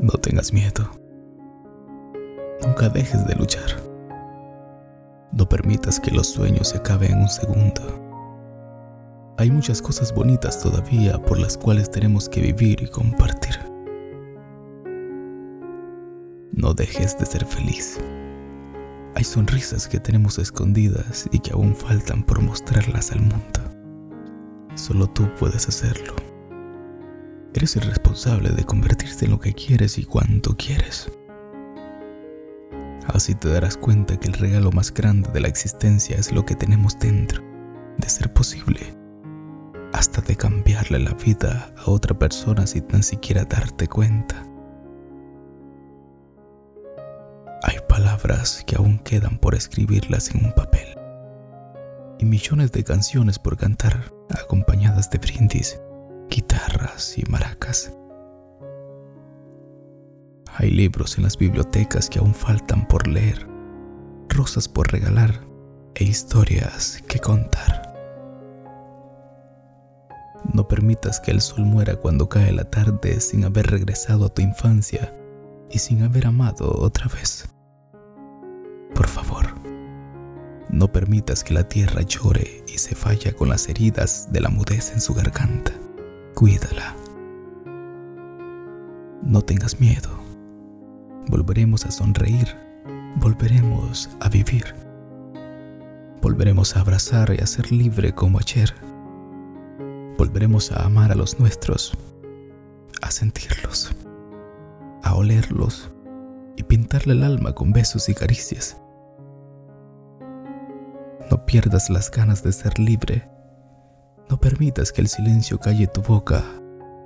No tengas miedo. Nunca dejes de luchar. No permitas que los sueños se acaben en un segundo. Hay muchas cosas bonitas todavía por las cuales tenemos que vivir y compartir. No dejes de ser feliz. Hay sonrisas que tenemos escondidas y que aún faltan por mostrarlas al mundo. Solo tú puedes hacerlo. Eres el responsable de convertirte en lo que quieres y cuando quieres. Así te darás cuenta que el regalo más grande de la existencia es lo que tenemos dentro, de ser posible, hasta de cambiarle la vida a otra persona sin tan siquiera darte cuenta. Hay palabras que aún quedan por escribirlas en un papel y millones de canciones por cantar acompañadas de brindis, guitarras y maracas. Hay libros en las bibliotecas que aún faltan por leer, rosas por regalar e historias que contar. No permitas que el sol muera cuando cae la tarde sin haber regresado a tu infancia y sin haber amado otra vez. Por favor, no permitas que la tierra llore y se falla con las heridas de la mudez en su garganta. Cuídala. No tengas miedo. Volveremos a sonreír. Volveremos a vivir. Volveremos a abrazar y a ser libre como ayer. Volveremos a amar a los nuestros, a sentirlos, a olerlos y pintarle el alma con besos y caricias. No pierdas las ganas de ser libre. No permitas que el silencio calle tu boca.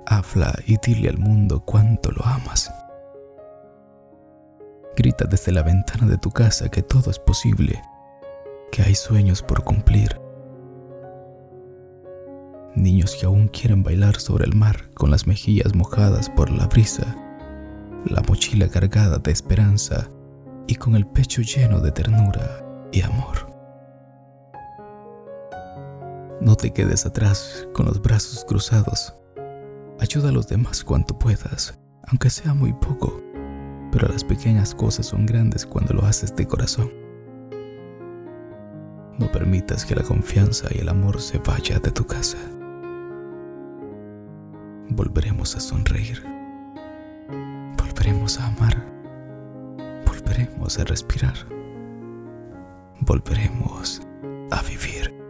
Habla y dile al mundo cuánto lo amas. Grita desde la ventana de tu casa que todo es posible, que hay sueños por cumplir. Niños que aún quieren bailar sobre el mar con las mejillas mojadas por la brisa, la mochila cargada de esperanza y con el pecho lleno de ternura y amor. No te quedes atrás con los brazos cruzados. Ayuda a los demás cuanto puedas, aunque sea muy poco, pero las pequeñas cosas son grandes cuando lo haces de corazón. No permitas que la confianza y el amor se vaya de tu casa. Volveremos a sonreír. Volveremos a amar. Volveremos a respirar. Volveremos a vivir.